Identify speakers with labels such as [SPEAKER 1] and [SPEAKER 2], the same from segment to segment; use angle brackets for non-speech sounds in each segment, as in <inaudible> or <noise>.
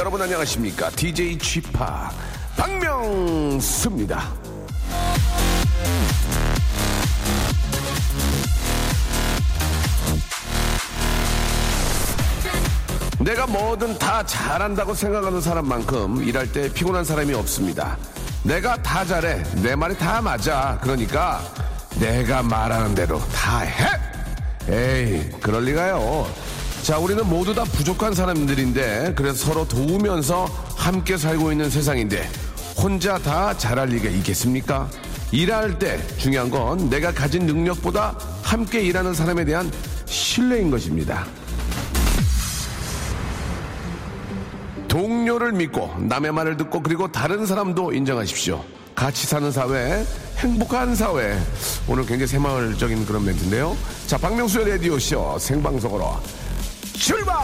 [SPEAKER 1] 여러분 안녕하십니까? DJ p 박명수입니다. 내가 뭐든 다 잘한다고 생각하는 사람만큼 일할 때 피곤한 사람이 없습니다. 내가 다 잘해. 내 말이 다 맞아. 그러니까 내가 말하는 대로 다 해. 에이, 그럴 리가요. 자, 우리는 모두 다 부족한 사람들인데 그래서 서로 도우면서 함께 살고 있는 세상인데 혼자 다 잘할 리가 있겠습니까? 일할 때 중요한 건 내가 가진 능력보다 함께 일하는 사람에 대한 신뢰인 것입니다. 동료를 믿고 남의 말을 듣고 그리고 다른 사람도 인정하십시오. 같이 사는 사회, 행복한 사회. 오늘 굉장히 새마을적인 그런 멘트인데요. 자, 박명수의 라디오쇼 생방송으로 출발!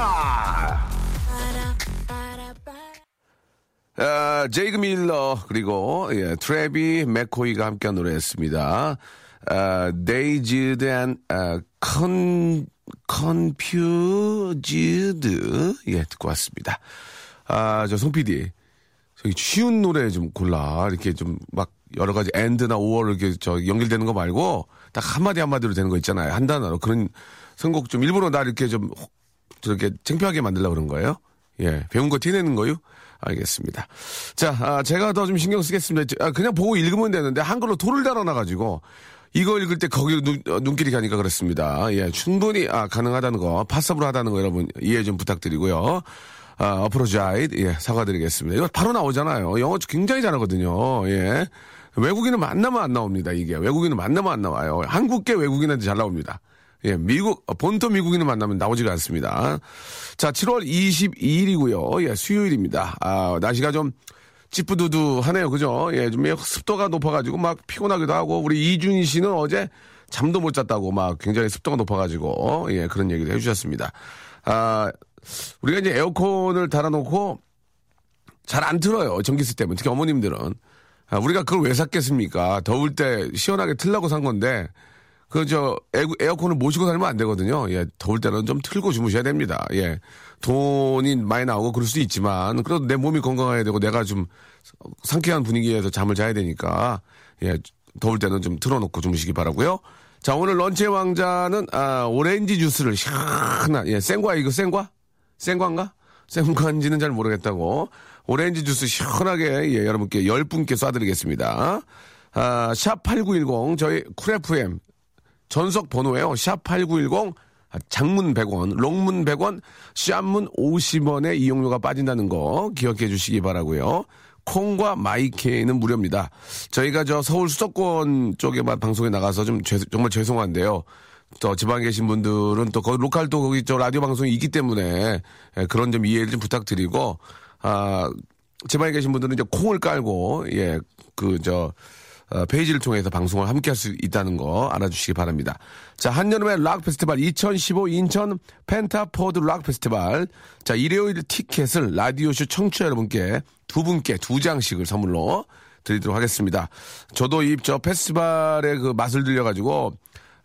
[SPEAKER 1] 아, 제이크 밀러 그리고 예, 트레비 맥코이가 함께한 노래였습니다. 아, Dazed and 아, con, Confused 예 듣고 왔습니다. 아, 저송 PD. 저기 쉬운 노래 좀 골라. 이렇게 좀 막 여러 가지 엔드나 오월 이렇게 저 연결되는 거 말고 딱 한마디 한마디로 되는 거 있잖아요. 한 단어로. 그런 선곡 좀 일부러 나 이렇게 좀 저렇게 창피하게 만들려고 그런 거예요? 예. 배운 거 티내는 거요? 알겠습니다. 자, 아, 제가 더 좀 신경 쓰겠습니다. 아, 그냥 보고 읽으면 되는데 한글로 돌을 달아놔가지고 이거 읽을 때 거기 눈, 어, 눈길이 가니까 그렇습니다. 예, 충분히 아, 가능하다는 거, 파서블 하다는 거 여러분 이해 좀 부탁드리고요. 아, 어프로자이드, 예, 사과드리겠습니다. 이거 바로 나오잖아요. 영어 굉장히 잘하거든요. 예. 외국인은 만나면 안 나옵니다, 이게. 외국인은 만나면 안 나와요. 한국계 외국인한테 잘 나옵니다. 예, 미국, 어, 본토 미국인을 만나면 나오지가 않습니다. 자, 7월 22일이고요. 예, 수요일입니다. 아, 날씨가 좀 찌뿌두두하네요. 그죠? 예, 좀 습도가 높아가지고 막 피곤하기도 하고, 우리 이준희 씨는 어제 잠도 못 잤다고 막 굉장히 습도가 높아가지고, 예, 그런 얘기도 해주셨습니다. 아, 우리가 이제 에어컨을 달아놓고 잘 안 틀어요. 전기세 때문에. 특히 어머님들은. 아, 우리가 그걸 왜 샀겠습니까? 더울 때 시원하게 틀라고 산 건데, 그, 저, 에어컨을 모시고 살면 안 되거든요. 예, 더울 때는 좀 틀고 주무셔야 됩니다. 예. 돈이 많이 나오고 그럴 수도 있지만, 그래도 내 몸이 건강해야 되고, 내가 좀 상쾌한 분위기에서 잠을 자야 되니까, 예, 더울 때는 좀 틀어놓고 주무시기 바라고요 자, 오늘 런치의 왕자는, 아, 오렌지 주스를 시원한, 예, 생과, 이거 생과? 생과인가? 생과인지는 잘 모르겠다고. 오렌지 주스 시원하게, 예, 여러분께 10분께 쏴드리겠습니다. 아, 샵8910, 저희 Cool FM 전석 번호예요. 샵8910 장문 100원, long문 100원, short문 50원의 이용료가 빠진다는 거 기억해 주시기 바라고요. 콩과 My K는 무료입니다. 저희가 저 서울 수도권 쪽에만 방송에 나가서 좀 죄- 정말 죄송한데요. 저 지방에 계신 분들은 또 거기 local 또 거기 저 라디오 방송이 있기 때문에 예, 그런 좀 이해를 좀 부탁드리고 아 지방에 계신 분들은 이제 콩을 깔고 예 그저 어, 페이지를 통해서 방송을 함께 할 수 있다는 거 알아주시기 바랍니다. 자, 한여름의 락 페스티벌 2015 인천 펜타포드 락 페스티벌. 자, 일요일 티켓을 라디오쇼 청취자 여러분께 두 분께 두 장씩을 선물로 드리도록 하겠습니다. 저도 이 저 페스티벌의 그 맛을 들려가지고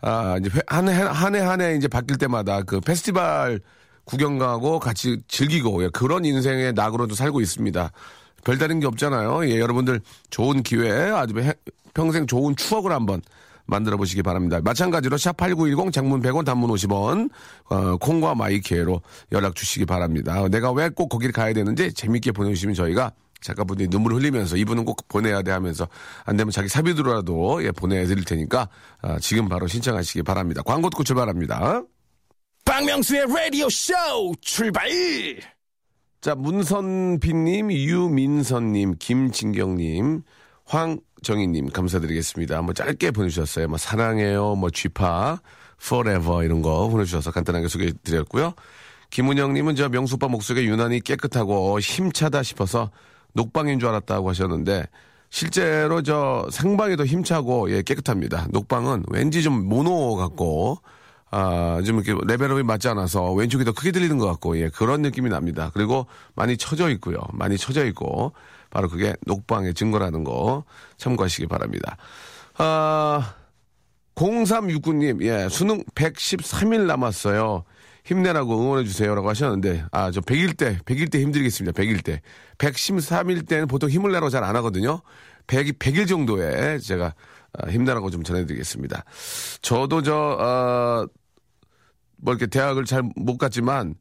[SPEAKER 1] 아, 이제 회- 한 해, 한 해, 한 해 이제 바뀔 때마다 그 페스티벌 구경 가고 같이 즐기고, 예, 그런 인생의 낙으로도 살고 있습니다. 별다른 게 없잖아요. 예, 여러분들 좋은 기회, 아주 해- 평생 좋은 추억을 한번 만들어 보시기 바랍니다. 마찬가지로 샵8910 장문 100원 단문 50원, 어, 콩과 마이케로 연락 주시기 바랍니다. 내가 왜 꼭 거기를 가야 되는지 재밌게 보내주시면 저희가 작가분들이 눈물 흘리면서 이분은 꼭 보내야 돼 하면서 안 되면 자기 사비로라도 예, 보내드릴 테니까 아, 지금 바로 신청하시기 바랍니다. 광고 듣고 출발합니다. 박명수의 라디오 쇼 출발!
[SPEAKER 2] 자, 문선빈님, 유민선님, 김진경님, 황정희님, 감사드리겠습니다. 뭐 짧게 보내주셨어요. 뭐, 사랑해요, 뭐, 쥐파, forever 이런 거 보내주셔서 간단하게 소개해드렸고요. 김은영님은 저 명수 오빠 목소리가 유난히 깨끗하고 힘차다 싶어서 녹방인 줄 알았다고 하셨는데, 실제로 저 생방이 더 힘차고 예, 깨끗합니다. 녹방은 왠지 좀 모노 같고
[SPEAKER 1] 아, 좀 이렇게 레벨업이 맞지 않아서 왼쪽이 더 크게 들리는 것 같고, 예, 그런 느낌이 납니다. 그리고 많이 쳐져 있고요. 많이 쳐져 있고, 바로 그게 녹방의 증거라는 거 참고하시기 바랍니다. 아, 0369님, 예, 수능 113일 남았어요. 힘내라고 응원해주세요 라고 하셨는데, 아, 저 100일 때, 100일 때 힘들겠습니다. 100일 때. 113일 때는 보통 힘을 내라고 잘 안 하거든요. 100, 100일 정도에 제가 아, 힘내라고 좀 전해드리겠습니다. 저도 저, 어, 뭐 이렇게 대학을 잘 못 갔지만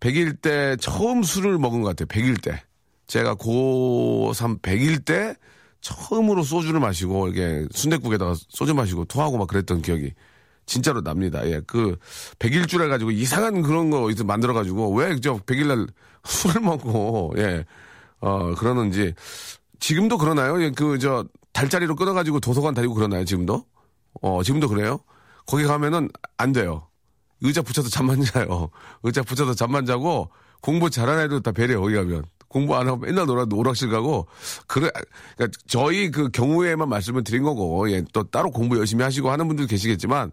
[SPEAKER 1] 100일 때 처음 술을 먹은 것 같아요. 100일 때. 제가 고3 100일 때 처음으로 소주를 마시고 이렇게 순대국에다가 소주 마시고 토하고 막 그랬던 기억이 진짜로 납니다. 예. 그 100일 줄 해가지고 이상한 그런 거 이제 만들어가지고 왜 저 100일 날 <laughs> 술을 먹고 예. 어, 그러는지 지금도 그러나요? 예, 그 저 달짜리로 끊어가지고 도서관 다니고 그러나요? 지금도? 어, 지금도 그래요? 거기 가면은 안 돼요. 의자 붙여서 잠만 자요. 의자 붙여서 잠만 자고 공부 잘하는 애들 다 배려 거기 가면. 공부 안 하고 맨날 놀아, 오락실 가고, 그래, 그러니까 저희 그 경우에만 말씀을 드린 거고, 예, 또 따로 공부 열심히 하시고 하는 분들 계시겠지만,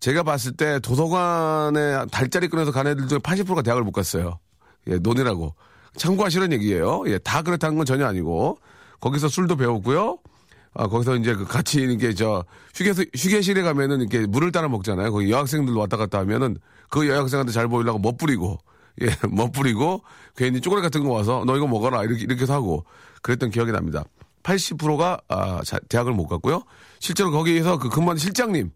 [SPEAKER 1] 제가 봤을 때 도서관에 달짜리 끊어서 간 애들 중에 80%가 대학을 못 갔어요. 예, 논이라고. 참고하시는 얘기예요. 예, 다 그렇다는 건 전혀 아니고, 거기서 술도 배웠고요. 아, 거기서 이제 그 같이 이렇게 저 휴게 휴게실에 가면은 이렇게 물을 따라 먹잖아요. 거기 여학생들 왔다 갔다 하면은 그 여학생한테 잘 보이려고 멋부리고 <laughs> 예, 멋부리고 괜히 쪼그레 같은 거 와서 너 이거 먹어라 이렇게 이렇게 하고 그랬던 기억이 납니다. 80%가 아, 자, 대학을 못 갔고요. 실제로 거기에서 그 근무하는 실장님,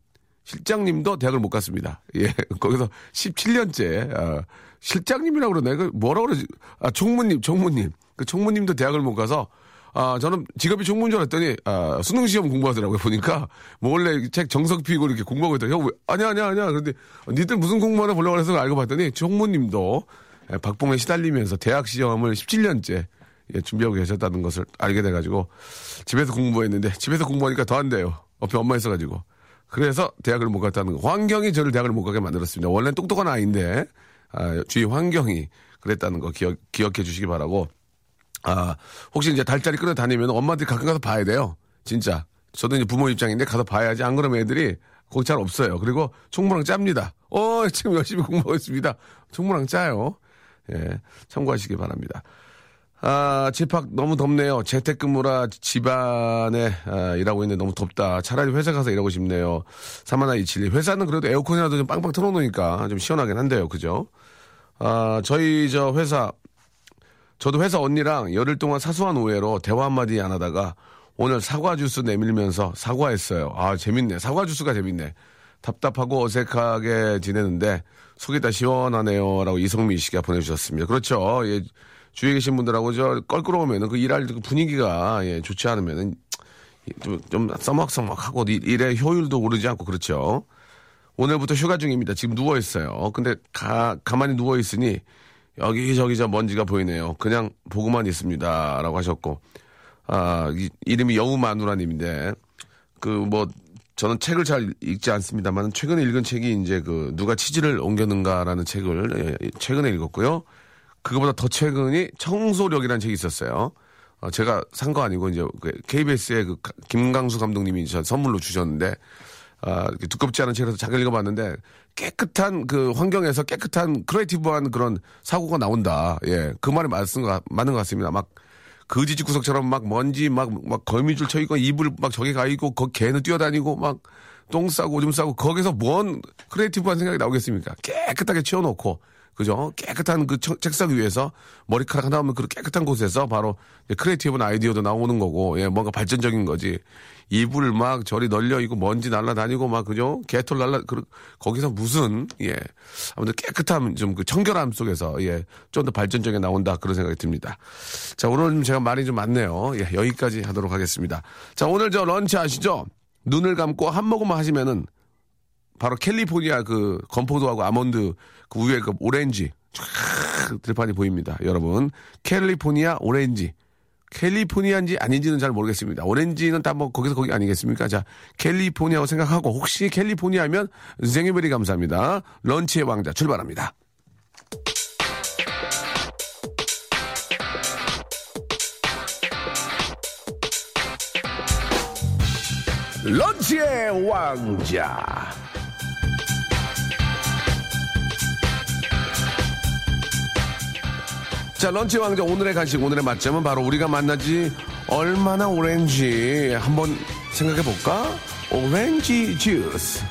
[SPEAKER 1] 실장님도 대학을 못 갔습니다. 예, <laughs> 거기서 17년째 아, 실장님이라고 그러나 그 뭐라 그러지? 아, 총무님, 총무님. 그 총무님도 대학을 못 가서 아, 저는 직업이 총무인 줄 알았더니, 아, 수능 시험 공부하더라고요. 보니까, 뭐 원래 책 정석 피고 이렇게 공부하고 있다. 형, 왜, 아니야, 아니야, 아니야. 그런데, 니들 무슨 공부하나 보려고 해서 알고 봤더니, 총무님도 예, 박봉에 시달리면서 대학 시험을 17년째 예, 준비하고 계셨다는 것을 알게 돼가지고, 집에서 공부했는데, 집에서 공부하니까 더 안 돼요. 옆에 엄마 있어가지고. 그래서 대학을 못 갔다는 거. 환경이 저를 대학을 못 가게 만들었습니다. 원래는 똑똑한 아이인데, 아, 주위 환경이 그랬다는 거 기억, 기억해 주시기 바라고. 아, 혹시 이제 달짜리 끌어 다니면 엄마들이 가끔 가서 봐야 돼요. 진짜. 저도 이제 부모 입장인데 가서 봐야지. 안 그러면 애들이 거기 잘 없어요. 그리고 총무랑 짭니다. 어, <laughs> 지금 열심히 공부하고 있습니다. 총무랑 짜요. 예, 참고하시기 바랍니다. 아, 집합 너무 덥네요. 재택근무라 집안에 아, 일하고 있는데 너무 덥다. 차라리 회사 가서 일하고 싶네요. 사마나 이칠리. 회사는 그래도 에어컨이라도 좀 빵빵 틀어놓으니까 좀 시원하긴 한데요. 그죠? 아, 저희 저 회사 저도 회사 언니랑 열흘 동안 사소한 오해로 대화 한마디 안 하다가 오늘 사과 주스 내밀면서 사과했어요. 아, 재밌네. 사과 주스가 재밌네. 답답하고 어색하게 지내는데 속이 다 시원하네요. 라고 이성미 씨가 보내주셨습니다. 그렇죠. 예, 주위에 계신 분들하고 저 껄끄러우면은 그 일할 그 분위기가 예, 좋지 않으면은 좀, 좀 써먹써먹하고 일의 효율도 오르지 않고 그렇죠. 오늘부터 휴가 중입니다. 지금 누워있어요. 근데 가, 가만히 누워있으니 여기저기 저 먼지가 보이네요. 그냥 보고만 있습니다. 라고 하셨고, 아, 이, 이름이 여우마누라님인데, 그 뭐, 저는 책을 잘 읽지 않습니다만, 최근에 읽은 책이 이제 그, 누가 치즈를 옮겼는가라는 책을 예, 최근에 읽었고요. 그거보다 더 최근이 청소력이라는 책이 있었어요. 어, 제가 산 거 아니고, 이제 KBS의 그 김강수 감독님이 저 선물로 주셨는데, 아, 두껍지 않은 책에서 잠깐 읽어봤는데 깨끗한 그 환경에서 깨끗한 creative한 그런 사고가 나온다. 예, 그 말이 맞는 것, 맞는 것 같습니다. 막 거지 집 구석처럼 막 먼지 막, 막 거미줄 쳐 있고 이불 막 저기 가 있고 거 개는 뛰어다니고 막 똥 싸고 오줌 싸고 거기서 뭔 creative한 생각이 나오겠습니까? 깨끗하게 치워놓고 그죠? 깨끗한 그 책상 위에서 머리카락 하나 없는 그 깨끗한 곳에서 바로 creative한 아이디어도 나오는 거고, 예, 뭔가 발전적인 거지. 이불 막 저리 널려 있고 먼지 날라다니고 막 그죠? 개털 날라 그 거기서 무슨 예 아무튼 깨끗함 좀 그 청결함 속에서 예 좀 더 발전적인 나온다 그런 생각이 듭니다. 자 오늘 제가 말이 좀 많네요. 예 여기까지 하도록 하겠습니다. 자 오늘 저 런치 아시죠? 눈을 감고 한 모금만 하시면은 바로 캘리포니아 그 건포도하고 아몬드 그 위에 그 오렌지 촤 들판이 보입니다. 여러분 캘리포니아 오렌지 캘리포니아인지 아닌지는 잘 모르겠습니다. 오렌지는 다 뭐 거기서 거기 아니겠습니까? 자, 캘리포니아고 생각하고 혹시 캘리포니아면 생일베리 감사합니다. 런치의 왕자 출발합니다. 런치의 왕자. 자, 런치 왕자 오늘의 간식, 오늘의 맛점은 바로 우리가 만난 지 얼마나 오렌지 한번 생각해 볼까? 오렌지 주스.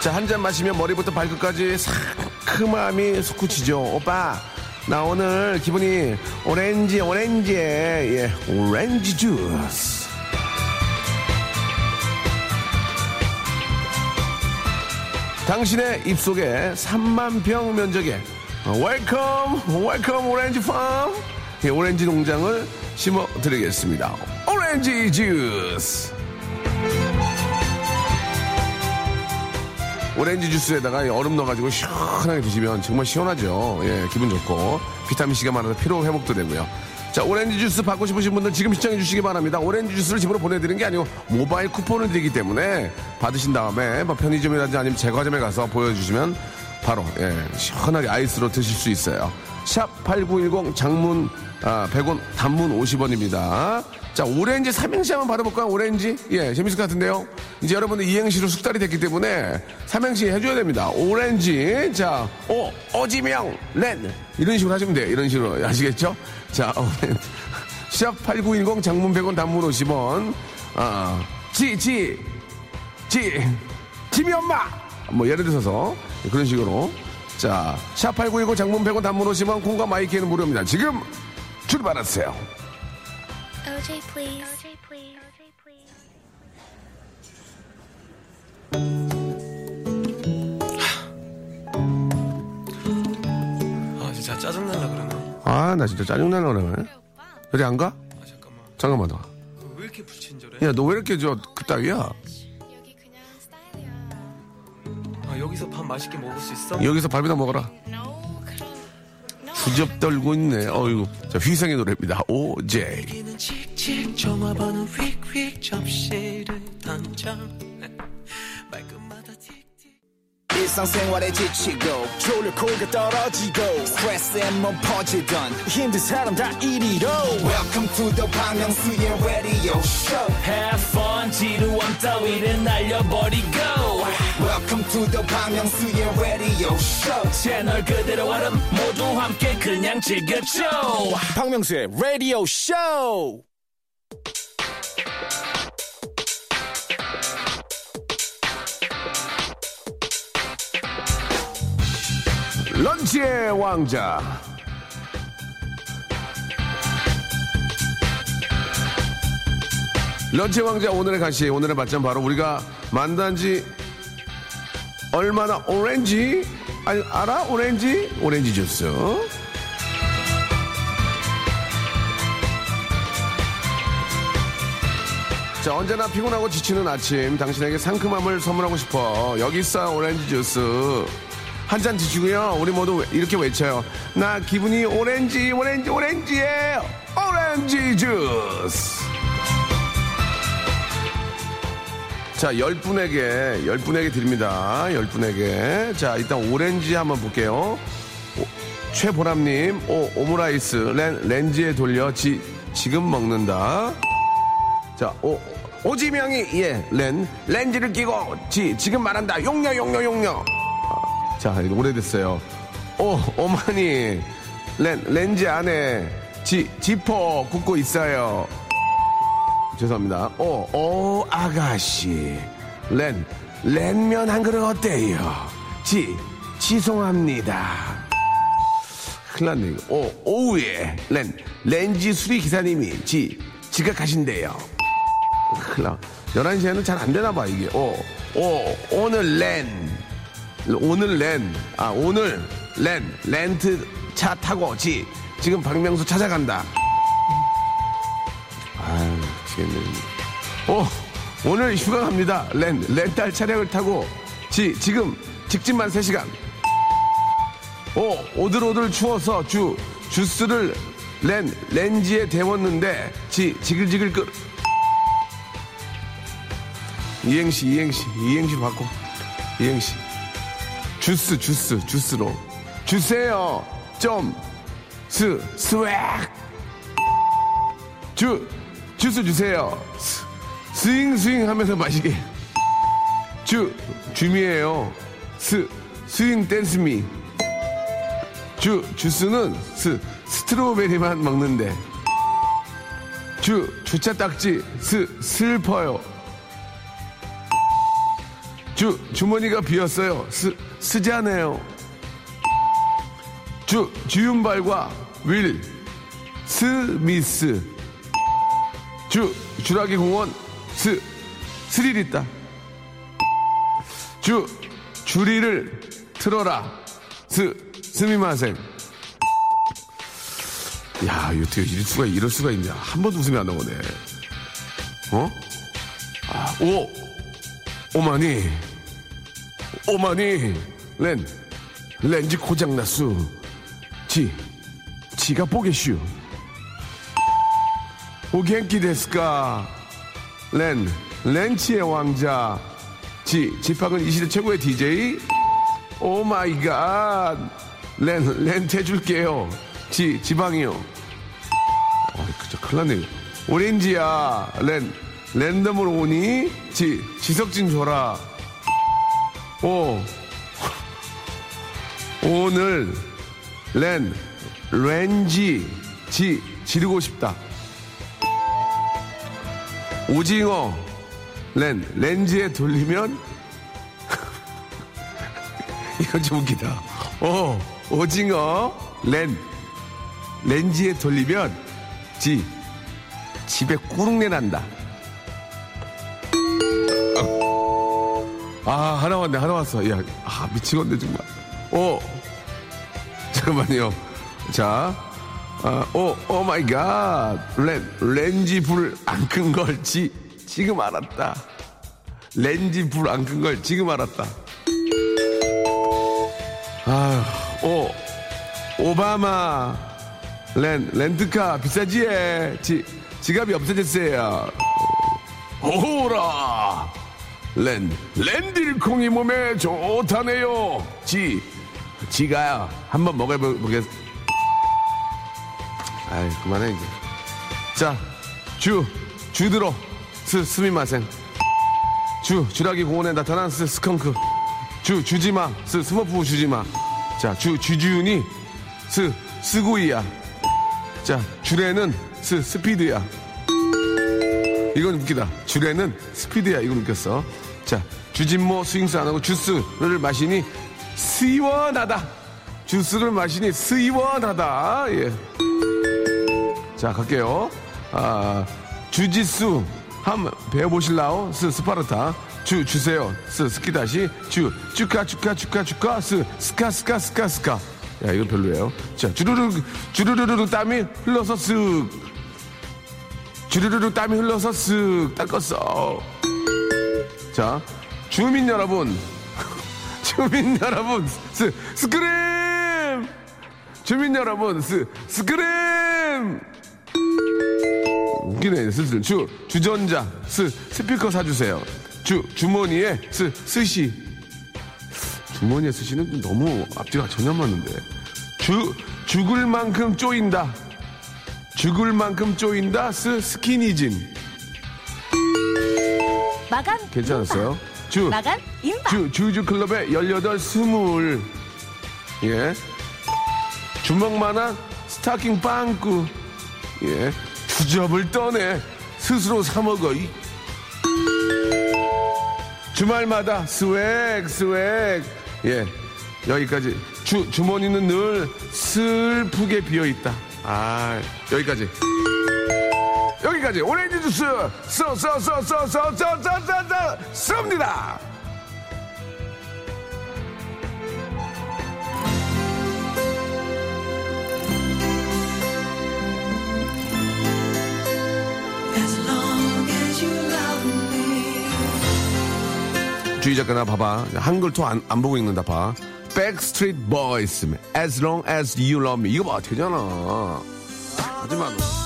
[SPEAKER 1] 자, 한 잔 마시면 머리부터 발끝까지 상큼함이 솟구치죠. 오빠, 나 오늘 기분이 오렌지, 오렌지, 예, 오렌지 주스. 당신의 입속에 3만 평 면적에 welcome, welcome orange farm, 예, 오렌지 농장을 심어 드리겠습니다. 오렌지 주스. 오렌지 주스에다가 얼음 넣어가지고 시원하게 드시면 정말 시원하죠. 예, 기분 좋고 비타민C가 많아서 피로 회복도 되고요. 자, 오렌지 주스 받고 싶으신 분들 지금 신청해 주시기 바랍니다. 오렌지 주스를 집으로 보내드리는 게 아니고 모바일 쿠폰을 드리기 때문에 받으신 다음에 뭐 편의점이라든지 아니면 제과점에 가서 보여주시면 바로 예, 시원하게 아이스로 드실 수 있어요. 샵 8910 장문 아, 100원 단문 50원입니다. 자, 오렌지 삼행시 한번 받아볼까요? 오렌지? 예, 재밌을 것 같은데요? 이제 여러분들 이행시로 숙달이 됐기 때문에 삼행시 해줘야 됩니다. 오렌지. 자, 오, 오지명, 렌. 이런 식으로 하시면 돼요. 이런 식으로. 아시겠죠? 자, <laughs> 오렌지. 샵8910 장문 100원 단문 50원. 아, 지, 지, 지, 지미 엄마! 뭐 예를 들어서 그런 식으로. 자, 샵8910 장문 100원 단문 50원 콩과 My K는 무료입니다. 지금 출발하세요.
[SPEAKER 3] OJ, please. OJ, please. Please.
[SPEAKER 4] 아 진짜 짜증날라 그러네
[SPEAKER 1] 아, 나 진짜 짜증나려 그러네. 여기 안 가?
[SPEAKER 4] 아 잠깐만
[SPEAKER 1] 잠깐만, 나.
[SPEAKER 4] 왜 이렇게 불친절해?
[SPEAKER 1] 야, 너 왜 이렇게 저, 그따위야?
[SPEAKER 4] 여기서 밥 맛있게 먹을 수 있어?
[SPEAKER 1] 여기서 밥이나 먹어라. 수접 떨고 있네. 어이구. 자, 휘성의 노래입니다.
[SPEAKER 5] 틱틱
[SPEAKER 6] 일상생활에 지치고, 졸려 코가 떨어지고, 스트레스에 몸 퍼지던, 힘든 사람 다 이리로. welcome to the Bang Myung-soo's radio show
[SPEAKER 5] Have fun 지루함 따위를 날려버리고
[SPEAKER 6] Bang Myung-soo's radio show.
[SPEAKER 5] 채널 그대로 얼음 모두 함께 그냥 즐겨줘.
[SPEAKER 6] 박명수의 radio show.
[SPEAKER 1] 런치의 왕자. 런치의 왕자 오늘의 간식 오늘의 맛점 바로 우리가 만난 지 얼마나 오렌지? 아니, 알아? 오렌지? 오렌지 주스. 자 언제나 피곤하고 지치는 아침 당신에게 상큼함을 선물하고 싶어. 여기 있어 오렌지 주스. 한 잔 드시고요. 우리 모두 이렇게 외쳐요. 나 기분이 오렌지 오렌지 오렌지예요 오렌지 주스 자, 열 분에게, 열 분에게 드립니다. 열 분에게. 자, 일단 오렌지 한번 볼게요. 오, 최보람님, 오, 오므라이스, 렌, 렌즈에 돌려, 지, 지금 먹는다. 자, 오, 오지명이, 예, 렌, 렌즈를 끼고, 지, 지금 말한다. 용녀, 용녀, 용녀. 아, 자, 이거 오래됐어요. 오, 어머니, 렌, 렌즈 안에, 지, 지퍼 굽고 있어요. 죄송합니다. 오, 오, 아가씨. 렌, 렌면 한 그릇 어때요? 지, 지송합니다. 큰일 났네. 오, 오후에, 렌, 렌지 수리 기사님이 지, 지각하신대요. 큰일 나. 11시에는 잘 안 되나 봐, 이게. 오, 오, 오늘 렌. 오늘 렌. 아, 오늘 렌. 렌트 차 타고 지. 지금 박명수 찾아간다. 미치겠네. 오, 오늘 휴가 갑니다. 렌, 렌탈 차량을 타고, 지, 지금, 직진만 3시간. 오, 오들오들 추워서 주, 주스를 렌, 렌지에 데웠는데, 지, 지글지글 끓. 이행시, 이행시, 이행시 바꿔. 이행시. 주스, 주스, 주스로. 주세요. 좀, 스, swag. 주, 주스 주세요. 스, 스윙 스윙 하면서 마시게. 주, 줌이에요. 스, 스윙 댄스미. 주, 주스는 스, 스트로베리만 먹는데. 주, 주차 딱지, 스, 슬퍼요. 주, 주머니가 비었어요. 스, 쓰잖아요. 주, 주윤발과 윌, 스미스. 주, 주라기 공원, 스, 스릴 있다. 주, 주리를 틀어라. 스, すみません. 야, 어떻게 이럴 수가, 이럴 수가 있냐. 한 번도 웃음이 안 나오네. 어? 아, 오! 오마니. 오마니. 렌. 렌즈 고장났수. 지. 지가 보겠슈. お元気ですか. 렌. 렌치의 왕자. 지. 지팍은 이 시대 최고의 DJ. oh my God. 렌. 렌트 해줄게요. 지. 지방이요. 아, 그저 큰일 났네. 오렌지야. 렌. 랜덤으로 오니? 지. 지석진 줘라. 오. 오늘 렌 렌지 지 지르고 싶다. 오징어 렌 렌즈에 돌리면 <laughs> 이건 좀 웃기다. 오 오징어 렌 렌즈에 돌리면 지 집에 꾸릉내 난다. 아, 하나 왔네, 하나 왔어. 야, 아, 미치겠네, 정말. 오, 잠깐만요. 자, 아, 오, oh my God. 렌, 렌지 불 안 끈 걸 지, 지금 알았다. 렌지 불 안 끈 걸 지금 알았다. 아, 오, 오바마. 렌, 렌트카 비싸지? 지, 지갑이 없어졌어요. 오라! 렌, 렌딜콩이 몸에 좋다네요. 지, 지가 한번 먹어보겠. 아이, 그만해, 이제. 자, 주, 주 들어. 스, すみません. 주, 주라기 공원에 나타난 스, 스컹크. 주, 주지마. 스, 스머프 주지마. 자, 주, 주주윤이 스, 스구이야. 자, 주례는 스, 스피드야. 이건 웃기다. 주례는 스피드야. 이건 웃겼어. 자, 주진모 스윙스 안 하고 주스를 마시니 시원하다. 주스를 마시니 시원하다. 예. 자, 갈게요. 아, 주짓수 한번 배워보실라오? 스, 스파르타. 주, 주세요. 스, 스키 다시. 주, 주카, 주카, 주카, 주카. 스, 스카, 스카, 스카, 스카. 야, 이건 별로예요. 자, 주르르, 주르르르 땀이 흘러서 쓱. 주르르르 땀이 흘러서 쓱 닦았어. 자, 주민 여러분. <laughs> 주민 여러분. 스, scream! 주민 여러분. 스, scream! 웃기네, 슬슬. 주, 주전자. 스, 스피커 사주세요. 주, 주머니에 스, 스시. 주머니에 스시는 좀 너무 앞뒤가 전혀 안 맞는데. 주, 죽을 만큼 쪼인다. 죽을 만큼 쪼인다. 스, 스키니진.
[SPEAKER 7] 마감
[SPEAKER 1] 괜찮았어요? 주,
[SPEAKER 7] 마감 임박
[SPEAKER 1] 주, 주주 클럽의 18, 20. 예. 주먹만한 스타킹 빵꾸. 예. 주접을 떠내 스스로 사먹어. 주말마다 swag swag 예 여기까지 주 주머니는 늘 슬프게 비어 있다. 아 여기까지 여기까지 오렌지 주스 써 써 써 써 써 써써써 쏩니다. 주희 작가 나 봐봐. 한글 토안 안 보고 읽는다 봐. Backstreet Boys, As Long As You Love Me. 이거 봐, 되잖아. 하지마, 너.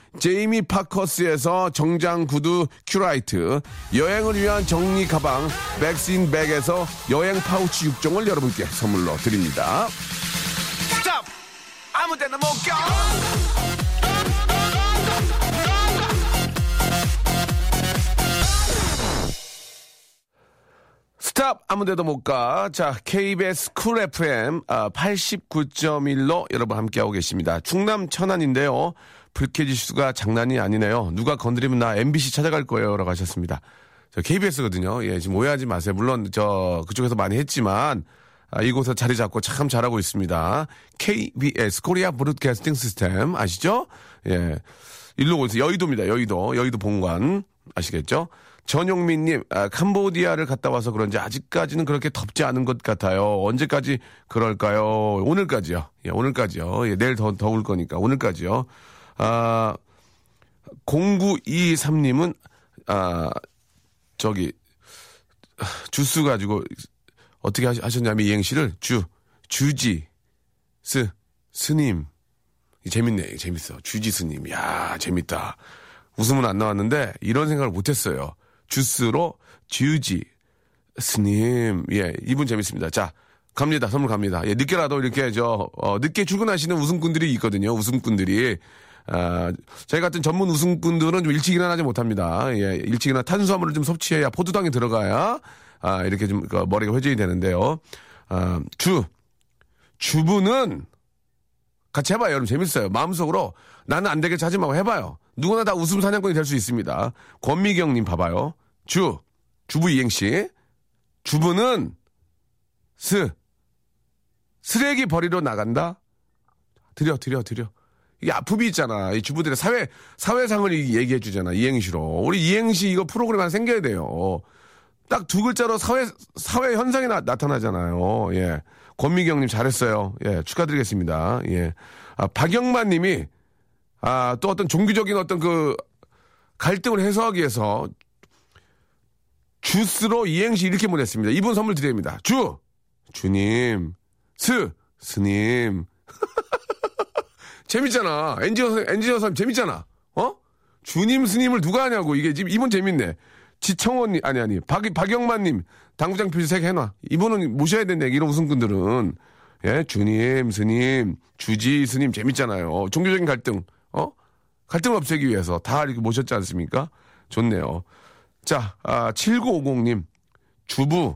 [SPEAKER 1] 제이미 파커스에서 정장 구두 큐라이트, 여행을 위한 정리 가방 백스인 백에서 여행 파우치 6종을 여러분께 선물로 드립니다.
[SPEAKER 2] Stop! 아무 데나 못 가!
[SPEAKER 1] Stop 아무데도 못 가. 자, KBS 쿨 FM 아, 89.1로 여러분 함께하고 계십니다. 충남 천안인데요. 불쾌지수가 장난이 아니네요. 누가 건드리면 나 MBC 찾아갈 거예요. 라고 하셨습니다. 저 KBS거든요. 예, 지금 오해하지 마세요. 물론 저 그쪽에서 많이 했지만 아, 이곳에 자리 잡고 참 잘하고 있습니다. KBS 코리아 브로드캐스팅 시스템 아시죠? 예. 일로 오세요. 여의도입니다. 여의도. 여의도 본관. 아시겠죠? 전용민님, 아, 캄보디아를 갔다 와서 그런지 아직까지는 그렇게 덥지 않은 것 같아요. 언제까지 그럴까요? 오늘까지요. 예, 오늘까지요. 예, 내일 더 더울 거니까 오늘까지요. 아, 0923님은, 아, 저기, 주스 가지고 어떻게 하셨냐면 이행시를 주, 주지, 스, 스님. 재밌네, 재밌어. 주지 스님. 야 재밌다. 웃음은 안 나왔는데 이런 생각을 못 했어요. 주스로 주지, 스님. 예, 이분 재밌습니다. 자, 갑니다. 선물 갑니다. 예, 늦게라도 이렇게 저, 어, 늦게 출근하시는 웃음꾼들이 있거든요. 웃음꾼들이. 아, 저희 같은 전문 웃음꾼들은 좀 일찍 일어나지 못합니다. 예, 일찍 일어나 탄수화물을 좀 섭취해야 포도당이 들어가야, 아, 이렇게 좀, 그 머리가 회전이 되는데요. 아, 주. 주부는 같이 해봐요. 여러분 재밌어요. 마음속으로 나는 안 되겠지 하지 말고 해봐요. 누구나 다 웃음 사냥꾼이 될 수 있습니다. 권미경님 봐봐요. 주. 주부 이행시. 주부는 스. 쓰레기 버리러 나간다? 드려, 드려, 드려. 이게 아픔이 있잖아. 이 주부들의 사회, 사회상을 이- 얘기해 주잖아. 이행시로. 우리 이행시 이거 프로그램 하나 생겨야 돼요. 딱 두 글자로 사회, 사회 현상이 나, 나타나잖아요. 예. 권미경님 잘했어요. 예. 축하드리겠습니다. 예. 아, 박영만 님이, 아, 또 어떤 종교적인 어떤 그 갈등을 해소하기 위해서 주스로 이행시 이렇게 보냈습니다. 이분 선물 드립니다. 주! 주님. 스! 스님. 재밌잖아. 엔지니어, 엔지니어 사람 재밌잖아. 어? 주님, 스님을 누가 하냐고. 이게 이분 재밌네. 지청원님, 아니, 아니. 박, 박영만님, 당구장 표시 색 해놔. 이분은 모셔야 된다. 이런 우승꾼들은. 예, 주님, 스님, 주지, 스님 재밌잖아요. 종교적인 갈등, 어? 갈등 없애기 위해서 다 이렇게 모셨지 않습니까? 좋네요. 자, 아, 7950님, 주부,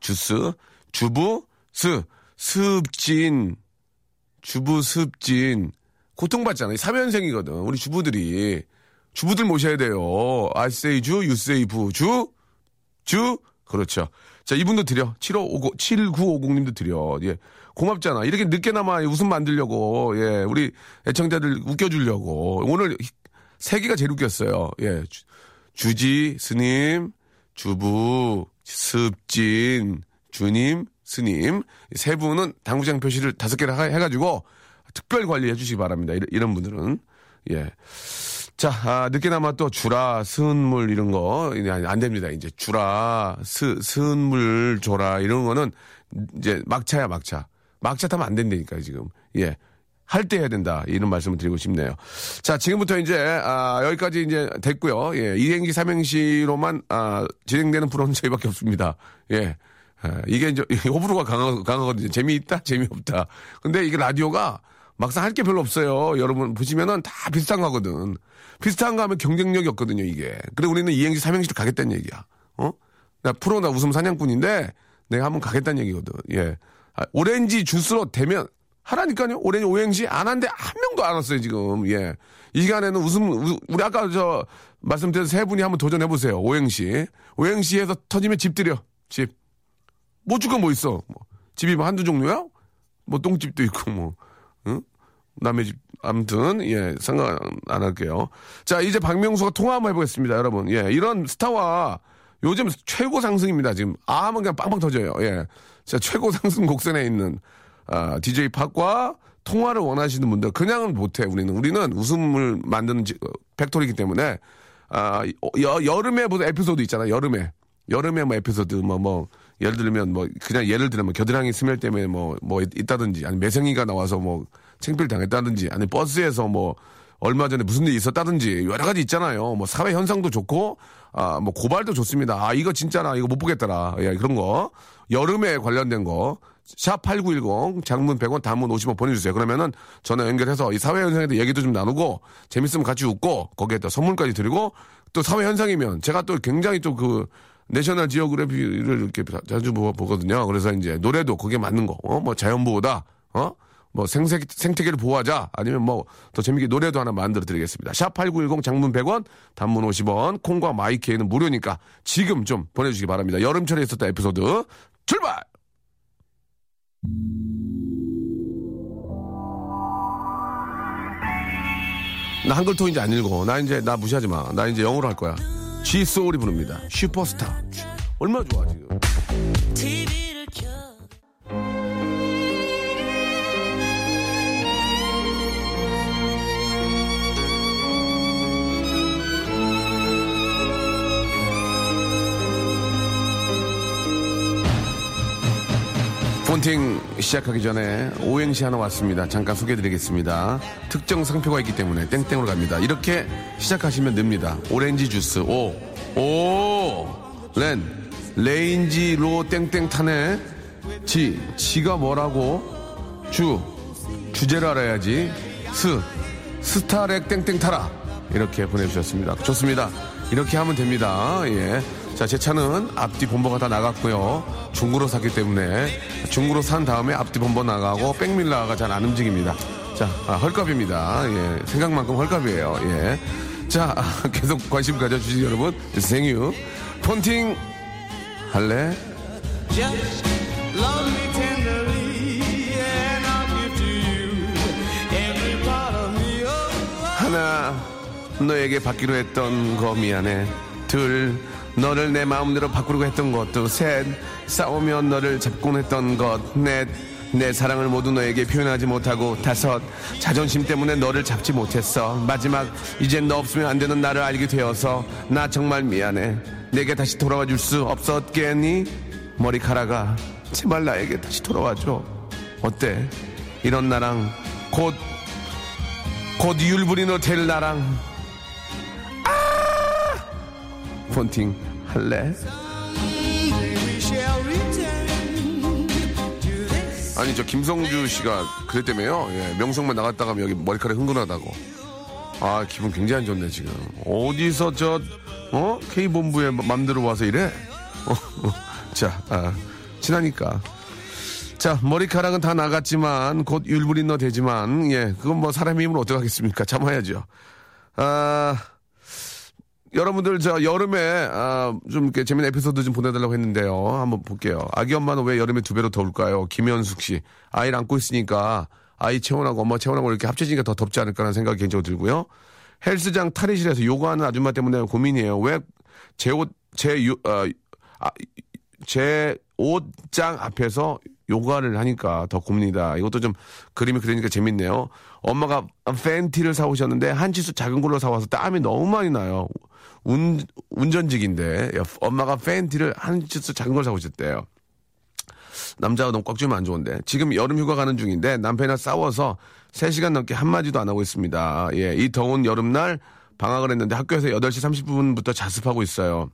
[SPEAKER 1] 주스, 주부, 스, 습진, 주부 습진 고통받잖아요. 3연생이거든. 우리 주부들이 주부들 모셔야 돼요. 아세이 주, 유세이 부, 주, 주. 그렇죠. 자, 이분도 드려. 7550, 7950님도 드려. 예. 고맙잖아. 이렇게 늦게나마 웃음 만들려고, 예. 우리 애청자들 웃겨주려고. 오늘 세 개가 제일 웃겼어요. 예. 주, 주지, 스님, 주부, 습진, 주님, 스님. 세 분은 당구장 표시를 다섯 개를 하- 해가지고 특별 관리해 주시기 바랍니다. 이런, 이런 분들은. 예. 자, 아, 늦게나마 또 주라, 스은물 이런 거, 이제 안 됩니다. 이제 주라, 스, 스은물 줘라, 이런 거는 이제 막차야, 막차. 막차 타면 안 된다니까요, 지금. 예. 할 때 해야 된다. 이런 말씀을 드리고 싶네요. 자, 지금부터 이제, 아, 여기까지 이제 됐고요. 예. 2행시, 3행시로만, 아, 진행되는 프로는 저희밖에 없습니다. 예. 아, 이게 이제 <laughs> 호불호가 강하, 강하거든요. 재미있다, 재미없다. 근데 이게 라디오가 막상 할 게 별로 없어요. 여러분 보시면은 다 비슷한 거거든. 비슷한 거 하면 경쟁력이 없거든요, 이게. 그래 우리는 2행시, 3행시로 가겠다는 얘기야. 어? 나 프로 나 웃음 사냥꾼인데 내가 한번 가겠다는 얘기거든. 예. 아, 오렌지 주스로 되면 하라니까요. 올해 오행시 안 한데 한 명도 안 왔어요, 지금. 예. 이 시간에는 웃음, 우- 우리 아까 저, 말씀드린 세 분이 한번 도전해 보세요. 오행시. 오행시에서 터지면 집 드려. 집. 못줄건 뭐 있어. 뭐, 집이 뭐 한두 종류야? 뭐 똥집도 있고, 뭐, 응? 남의 집, 아무튼, 예, 상관 안 할게요. 자, 이제 박명수가 통화 한번 해보겠습니다, 여러분. 예, 이런 스타와 요즘 최고 상승입니다, 지금. 아 하면 그냥 빵빵 터져요, 예. 자, 최고 상승 곡선에 있는, 아, DJ 박과 통화를 원하시는 분들, 그냥은 못해, 우리는. 우리는 웃음을 만드는 지- 어, factory이기 때문에, 아, 여, 여름에 무슨 에피소드 있잖아, 여름에. 여름에 뭐 에피소드, 뭐, 뭐, 예를 들면 뭐, 그냥 예를 들면 뭐 겨드랑이 smell 때문에 뭐, 뭐 있다든지, 아니 매생이가 나와서 뭐, 챙필 당했다든지, 아니 버스에서 뭐, 얼마 전에 무슨 일이 있었다든지, 여러 가지 있잖아요. 뭐, 사회 현상도 좋고, 아, 뭐, 고발도 좋습니다. 아, 이거 진짜나, 이거 못 보겠더라. 예, 그런 거. 여름에 관련된 거. 샵 8910 장문 100원 단문 50원 보내주세요. 그러면은 전화 연결해서 이 사회 현상에 대해 얘기도 좀 나누고 재밌으면 같이 웃고 거기에 또 선물까지 드리고 또 사회 현상이면 제가 또 굉장히 또 그 내셔널 지오그래피를 이렇게 자주 보- 보거든요. 그래서 이제 노래도 거기에 맞는 거, 어? 뭐 자연보호다, 어? 뭐 생색, 생태계를 보호하자 아니면 뭐 더 재밌게 노래도 하나 만들어 드리겠습니다. 샵8910 장문 100원 단문 50원 콩과 마이케이는 무료니까 지금 좀 보내주시기 바랍니다. 여름철에 있었던 에피소드 출발! 나 한글 토인지 안 읽어. 나 이제 나 무시하지 마. 나 이제 영어로 할 거야. G 소울이 부릅니다. 슈퍼스타. 얼마나 좋아 지금. 시작하기 전에 오행시 하나 왔습니다. 잠깐 소개해드리겠습니다. 특정 상표가 있기 때문에 땡땡으로 갑니다. 이렇게 시작하시면 됩니다. 오렌지 주스 오, 오, 렌, 레인지로 땡땡 타네. 지, 지가 뭐라고? 주, 주제를 알아야지. 스, 스타렉 땡땡 타라. 이렇게 보내주셨습니다. 좋습니다. 이렇게 하면 됩니다. 예. 자, 제 차는 앞뒤 범퍼가 다 나갔고요. 중고로 샀기 때문에 중고로 산 다음에 앞뒤 범버 나가고 백밀라가 잘 안 움직입니다. 자, 아, 헐값입니다. 예. 생각만큼 헐값이에요. 예. 자, 아, <laughs> 계속 관심 가져주신 여러분, 생유. 폰팅 할래? 하나 너에게 받기로 했던 거 미안해 둘 너를 내 마음대로 바꾸려고 했던 것도 셋 싸우면 너를 잡곤 했던 것 넷 내 사랑을 모두 너에게 표현하지 못하고 다섯 자존심 때문에 너를 잡지 못했어. 마지막 이젠 너 없으면 안 되는 나를 알게 되어서 나 정말 미안해. 내게 다시 돌아와 줄 수 없었겠니? 머리카락아 제발 나에게 다시 돌아와 줘. 어때? 이런 나랑 곧 곧 율브리노 될 나랑. 아! 폰팅 할래? 아니 저 김성주 씨가 그랬다며요 예, 명성만 나갔다가 여기 머리카락 흥건하다고 아 기분 굉장히 안 좋네 지금 어디서 저 어? K본부에 맘대로 와서 이래? 어, 어. 자 아, 친하니까 자, 머리카락은 다 나갔지만, 곧 율브린너 되지만, 예, 그건 뭐 사람의 힘으로 어떡하겠습니까? 참아야죠. 아, 여러분들 저 여름에, 아, 좀 이렇게 재밌는 에피소드 좀 보내달라고 했는데요. 한번 볼게요. 아기 엄마는 왜 여름에 두 배로 더울까요? 김현숙 씨. 아이를 안고 있으니까, 아이 체온하고 엄마 체온하고 이렇게 합쳐지니까 더 덥지 않을까라는 생각이 개인적으로 들고요. 헬스장 탈의실에서 요가하는 아줌마 때문에 고민이에요. 왜 제 옷, 제, 유, 어, 아, 제 옷장 앞에서 요가를 하니까 더 곱니다. 이것도 좀 그림이 그리니까 재밌네요. 엄마가 팬티를 사오셨는데 한 치수 작은 걸로 사와서 땀이 너무 많이 나요. 운, 운전직인데 엄마가 팬티를 한 치수 작은 걸 사오셨대요. 남자가 너무 꽉 주면 안 좋은데. 지금 여름 휴가 가는 중인데 남편이랑 싸워서 3시간 넘게 한마디도 안 하고 있습니다. 예, 이 더운 여름날 방학을 했는데 학교에서 8시 30분부터 자습하고 있어요.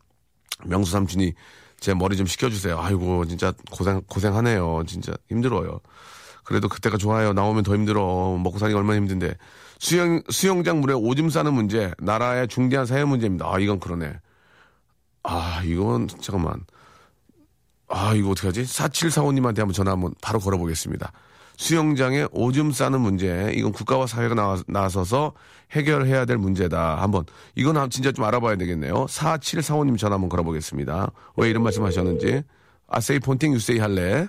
[SPEAKER 1] 명수 삼촌이 제 머리 좀 식혀주세요. 아이고, 진짜 고생, 고생하네요. 진짜 힘들어요. 그래도 그때가 좋아요. 나오면 더 힘들어. 먹고 사니까 얼마나 힘든데. 수영, 수영장 물에 오줌 싸는 문제, 나라의 중대한 사회 문제입니다. 아, 이건 그러네. 아, 이건, 잠깐만. 아, 이거 어떡하지? 4745님한테 한번 전화 한번 바로 걸어보겠습니다. 수영장에 오줌 싸는 문제. 이건 국가와 사회가 나와, 나서서 해결해야 될 문제다. 한번 이건 한- 진짜 좀 알아봐야 되겠네요. 4745님 전화 한번 걸어보겠습니다. 왜 이런 말씀 하셨는지. 아세이 폰팅 유세이 할래?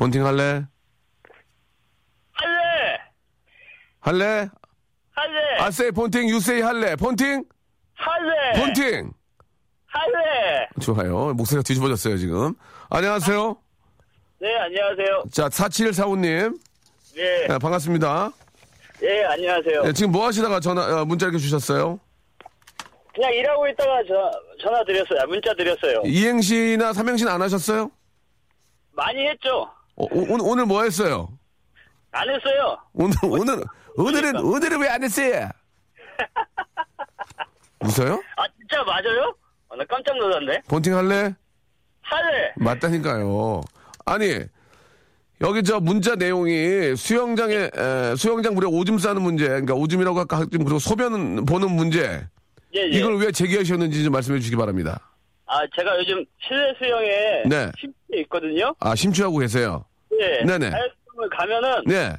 [SPEAKER 1] 폰팅 할래?
[SPEAKER 7] 할래!
[SPEAKER 1] 할래?
[SPEAKER 7] 할래!
[SPEAKER 1] 아세이 폰팅 유세이 할래? 폰팅?
[SPEAKER 7] 할래!
[SPEAKER 1] 폰팅!
[SPEAKER 7] 할래!
[SPEAKER 1] 좋아요. 목소리가 뒤집어졌어요, 지금. 안녕하세요.
[SPEAKER 7] 네, 안녕하세요.
[SPEAKER 1] 자, 4745님.
[SPEAKER 7] 네,
[SPEAKER 1] 네, 반갑습니다.
[SPEAKER 7] 예, 안녕하세요.
[SPEAKER 1] 네, 지금 뭐 하시다가 전화, 어, 문자 이렇게 주셨어요?
[SPEAKER 7] 그냥 일하고 있다가 저, 전화 드렸어요. 문자 드렸어요.
[SPEAKER 1] 이행시나 삼행시는 안 하셨어요?
[SPEAKER 7] 많이 했죠?
[SPEAKER 1] 어, 오, 오늘, 오늘 뭐 했어요?
[SPEAKER 7] 안 했어요.
[SPEAKER 1] 오늘, 오늘, 오늘은, 오늘은 왜 안 했어요? <laughs> 웃어요?
[SPEAKER 7] 아, 진짜 맞아요? 아, 나 깜짝 놀랐네.
[SPEAKER 1] 본팅 할래?
[SPEAKER 7] 할래!
[SPEAKER 1] 맞다니까요. 아니, 여기 저 문자 내용이 수영장에, 에, 수영장 무려 오줌 싸는 문제, 그러니까 오줌이라고 할까, 하여튼 그리고 소변 보는 문제,
[SPEAKER 7] 예, 예.
[SPEAKER 1] 이걸 왜 제기하셨는지 좀 말씀해 주시기 바랍니다.
[SPEAKER 7] 아, 제가 요즘 실내 수영에
[SPEAKER 1] 네.
[SPEAKER 7] 심취해 있거든요.
[SPEAKER 1] 아, 심취하고 계세요.
[SPEAKER 7] 예.
[SPEAKER 1] 네네.
[SPEAKER 7] 자연수영을 가면은
[SPEAKER 1] 네.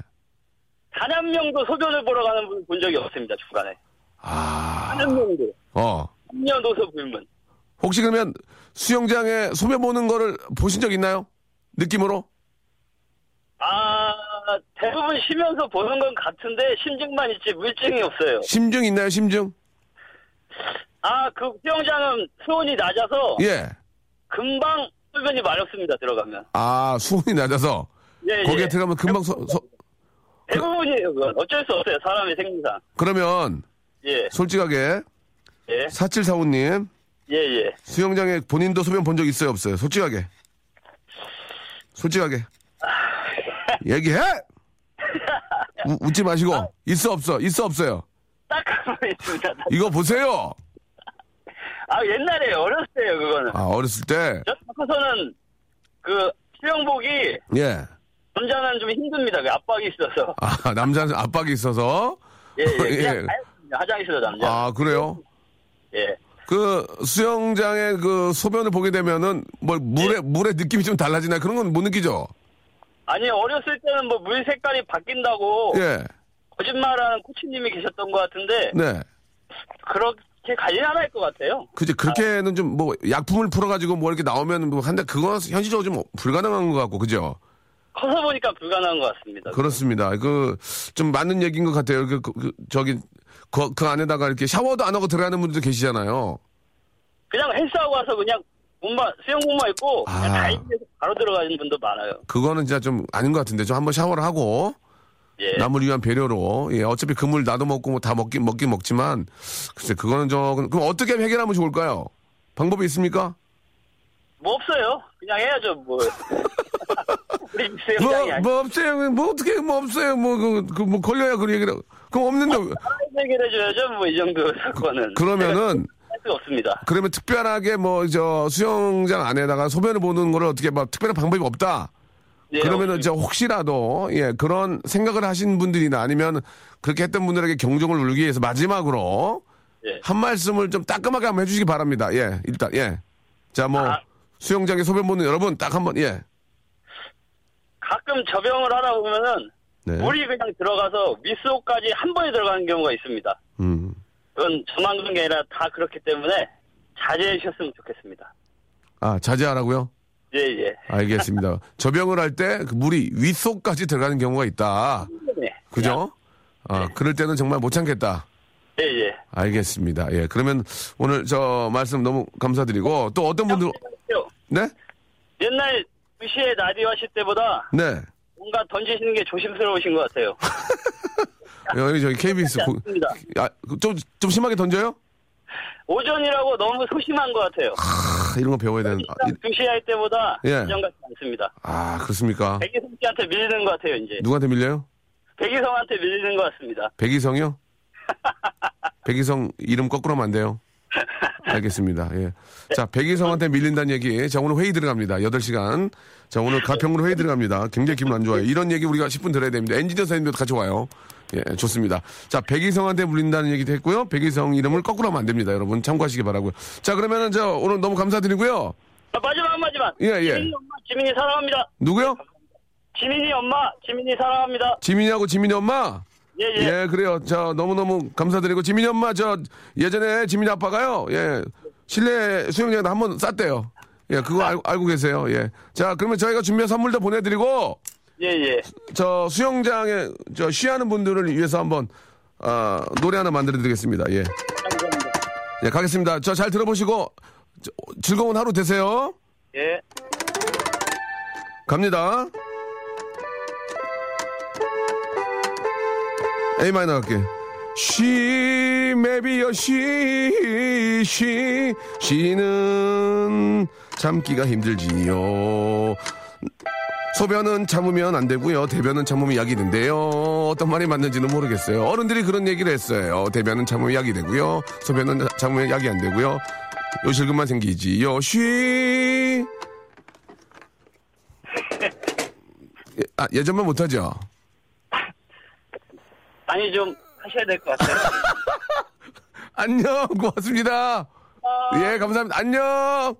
[SPEAKER 7] 단 한 명도 소변을 보러 가는 분 본 적이 없습니다, 중간에.
[SPEAKER 1] 아,
[SPEAKER 7] 단 한 명도.
[SPEAKER 1] 어.
[SPEAKER 7] 남녀노소 불문.
[SPEAKER 1] 혹시 그러면 수영장에 소변 보는 거를 보신 적 있나요? 느낌으로?
[SPEAKER 7] 아, 대부분 쉬면서 보는 건 같은데 심증만 있지 물증이 없어요.
[SPEAKER 1] 심증 있나요, 심증?
[SPEAKER 7] 아, 그 수영장은 수온이 낮아서
[SPEAKER 1] 예.
[SPEAKER 7] 금방 소변이 마렵습니다, 들어가면.
[SPEAKER 1] 아, 수온이 낮아서
[SPEAKER 7] 예,
[SPEAKER 1] 거기에
[SPEAKER 7] 예.
[SPEAKER 1] 들어가면 금방 소, 소-
[SPEAKER 7] 대부분이에요, 그건. 어쩔 수 없어요, 사람의 생리상.
[SPEAKER 1] 그러면
[SPEAKER 7] 예,
[SPEAKER 1] 솔직하게
[SPEAKER 7] 예,
[SPEAKER 1] 4745님
[SPEAKER 7] 예, 예.
[SPEAKER 1] 수영장에 본인도 소변 본 적 있어요, 없어요? 솔직하게. 솔직하게. 얘기해! <laughs> 우- 웃지 마시고. 있어, 없어? 있어, 없어요?
[SPEAKER 7] 딱한번 있습니다.
[SPEAKER 1] 이거 보세요!
[SPEAKER 7] 아, 옛날에 어렸을 때요, 그거는.
[SPEAKER 1] 아, 어렸을 때.
[SPEAKER 7] 저 학교서는 그 수영복이
[SPEAKER 1] 예.
[SPEAKER 7] 남자는 좀 힘듭니다, 그 압박이 있어서.
[SPEAKER 1] 아, 남자는 압박이 있어서.
[SPEAKER 7] 예, 예. <laughs>
[SPEAKER 1] 예.
[SPEAKER 7] 화장실에서 남자.
[SPEAKER 1] 아, 그래요?
[SPEAKER 7] 예.
[SPEAKER 1] 그 수영장에 그 소변을 보게 되면은 뭐 물의
[SPEAKER 7] 예.
[SPEAKER 1] 물의 느낌이 좀 달라지나요? 그런 건 못 느끼죠?
[SPEAKER 7] 아니, 어렸을 때는 뭐 물 색깔이 바뀐다고
[SPEAKER 1] 예.
[SPEAKER 7] 거짓말하는 코치님이 계셨던 것 같은데,
[SPEAKER 1] 네.
[SPEAKER 7] 그렇 게 관리는 안할 것 같아요.
[SPEAKER 1] 그지 그렇게는 좀 뭐 약품을 풀어가지고 뭐 이렇게 나오면 뭐 한데 그건 현실적으로 좀 불가능한 것 같고 그죠?
[SPEAKER 7] 커서 보니까 불가능한 것 같습니다.
[SPEAKER 1] 그렇습니다. 그 좀 맞는 얘기인 것 같아요. 그, 그, 그 저기 그, 그 안에다가 이렇게 샤워도 안 하고 들어가는 분들도 계시잖아요.
[SPEAKER 7] 그냥 헬스하고 와서 그냥 몸만 수영복만 입고
[SPEAKER 1] 아.
[SPEAKER 7] 다이빙해서 바로 들어가는 분도 많아요.
[SPEAKER 1] 그거는 진짜 좀 아닌 것 같은데 좀 한번 샤워를 하고
[SPEAKER 7] 예.
[SPEAKER 1] 남을 위한 배려로 예 어차피 그물 나도 먹고 뭐 다 먹긴 먹긴 먹지만 글쎄 그거는 저 그럼 어떻게 해결하면 좋을까요? 방법이 있습니까?
[SPEAKER 7] 뭐 없어요. 그냥 해야죠. 뭐. <laughs>
[SPEAKER 1] 뭐. 뭐 없어요. 뭐 어떻게 뭐 없어요. 뭐그 그, 뭐 걸려야 그 얘기를 그럼 없는데
[SPEAKER 7] 해결해 줘야죠. 뭐 이 정도 사건은.
[SPEAKER 1] 그 러면은
[SPEAKER 7] 할 수가 없습니다.
[SPEAKER 1] 그러면 특별하게 뭐 저 수영장 안에다가 소변을 보는 거를 어떻게 막 특별한 방법이 없다.
[SPEAKER 7] 예,
[SPEAKER 1] 그러면은. 저 혹시라도 예 그런 생각을 하신 분들이나 아니면 그렇게 했던 분들에게 경종을 울리기 위해서 마지막으로
[SPEAKER 7] 예.
[SPEAKER 1] 한 말씀을 좀 따끔하게 한번 해주시기 바랍니다. 예 일단 예자 뭐
[SPEAKER 7] 아.
[SPEAKER 1] 수영장에 소변 보는 여러분 딱 한번 예
[SPEAKER 7] 가끔 접영을 하다 보면은
[SPEAKER 1] 네.
[SPEAKER 7] 물이 그냥 들어가서 윗속까지 한 번에 들어가는 경우가 있습니다.
[SPEAKER 1] 음.
[SPEAKER 7] 그건 저만 그런 게 아니라 다 그렇기 때문에 자제해 주셨으면 좋겠습니다.
[SPEAKER 1] 아 자제하라고요?
[SPEAKER 7] 예, 예.
[SPEAKER 1] 알겠습니다. 접영을 할때그 물이 윗속까지 들어가는 경우가 있다.
[SPEAKER 7] 네.
[SPEAKER 1] 그죠? 아 그럴 때는 정말 못 참겠다.
[SPEAKER 7] 예, 예.
[SPEAKER 1] 알겠습니다. 예 그러면 오늘 저 말씀 너무 감사드리고 또 어떤 분들 네?
[SPEAKER 7] 옛날 2시에 라디오 하실 때보다
[SPEAKER 1] 네.
[SPEAKER 7] 뭔가 던지시는 게 조심스러우신 것 같아요. <laughs>
[SPEAKER 1] 여기 저기 <laughs> KBS 고. 아, 좀, 좀 심하게 던져요?
[SPEAKER 7] 오전이라고 너무 소심한 것 같아요.
[SPEAKER 1] 아, 이런 거 배워야 되는. 아, 이-
[SPEAKER 7] 2시에 할 때보다
[SPEAKER 1] 예.
[SPEAKER 7] 이전 같지 않습니다.
[SPEAKER 1] 아, 그렇습니까?
[SPEAKER 7] 백이성 씨한테 밀리는 것 같아요, 이제.
[SPEAKER 1] 누구한테 밀려요?
[SPEAKER 7] 백이성한테 밀리는 것 같습니다.
[SPEAKER 1] 백이성이요? <laughs> 백이성 이름 거꾸로 하면 안 돼요. 알겠습니다. 예. 자, 백이성한테 밀린다는 얘기. 자, 오늘 회의 들어갑니다. 8시간. 자, 오늘 가평으로 회의 들어갑니다. 굉장히 기분 안 좋아요. 이런 얘기 우리가 10분 들어야 됩니다. 엔지니어 사님도 같이 와요. 예, 좋습니다. 자, 백이성한테 물린다는 얘기도 했고요. 백이성 이름을 거꾸로 하면 안 됩니다. 여러분 참고하시기 바라고요. 자, 그러면은 저 오늘 너무 감사드리고요.
[SPEAKER 7] 아, 마지막 마지막.
[SPEAKER 1] 예, 예.
[SPEAKER 7] 지민이 엄마, 지민이 사랑합니다.
[SPEAKER 1] 누구요?
[SPEAKER 7] 지민이 엄마, 지민이 사랑합니다.
[SPEAKER 1] 지민이하고 지민이 엄마?
[SPEAKER 7] 예, 예.
[SPEAKER 1] 예, 그래요. 자, 너무너무 감사드리고, 지민이 엄마, 저, 예전에 지민이 아빠가요, 예, 실내 수영장에 한번 쌌대요. 예, 그거 알, 알고 계세요. 예. 자, 그러면 저희가 준비한 선물도 보내드리고,
[SPEAKER 7] 예, 예.
[SPEAKER 1] 저 수영장에, 저, 쉬하는 분들을 위해서 한번, 아, 노래 하나 만들어 드리겠습니다. 예.
[SPEAKER 7] 감사합니다.
[SPEAKER 1] 예, 가겠습니다. 저 잘 들어보시고, 저, 즐거운 하루 되세요.
[SPEAKER 7] 예.
[SPEAKER 1] 갑니다. A 마이너 갈게. She, maybe a she, she, she는 참기가 힘들지요. 소변은 참으면 안 되고요. 대변은 참으면 약이 된대요. 어떤 말이 맞는지는 모르겠어요. 어른들이 그런 얘기를 했어요. 대변은 참으면 약이 되고요. 소변은 참으면 약이 안 되고요. 요실금만 생기지요. 쉬. 예, 아, 예전만 못하죠?
[SPEAKER 7] 아니, 좀 하셔야 될 것 같아요. <laughs>
[SPEAKER 1] 안녕, 고맙습니다. 예, 감사합니다. 안녕!
[SPEAKER 7] 안녕.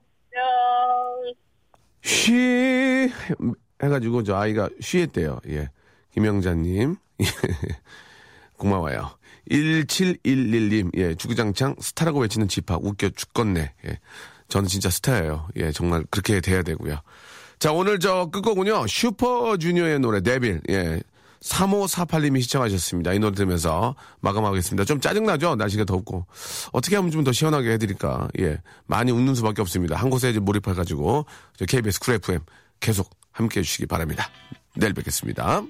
[SPEAKER 1] 쉬, 해가지고 저 아이가 쉬했대요. 예. 김영자님. <laughs> 예. 고마워요. 1711님, 예, 주구장창 스타라고 외치는 집합, 웃겨 죽겠네. 예. 저는 진짜 스타예요. 예, 정말 그렇게 돼야 되고요. 자, 오늘 저 끝곡은요, 슈퍼주니어의 노래, Devil, 예. 3548님이 신청하셨습니다. 이 노래 들으면서 마감하겠습니다. 좀 짜증나죠? 날씨가 덥고. 어떻게 하면 좀 더 시원하게 해드릴까? 예. 많이 웃는 수밖에 없습니다. 한 곳에 몰입해가지고, 저 KBS 쿨 FM 계속 함께 해주시기 바랍니다. 내일 뵙겠습니다.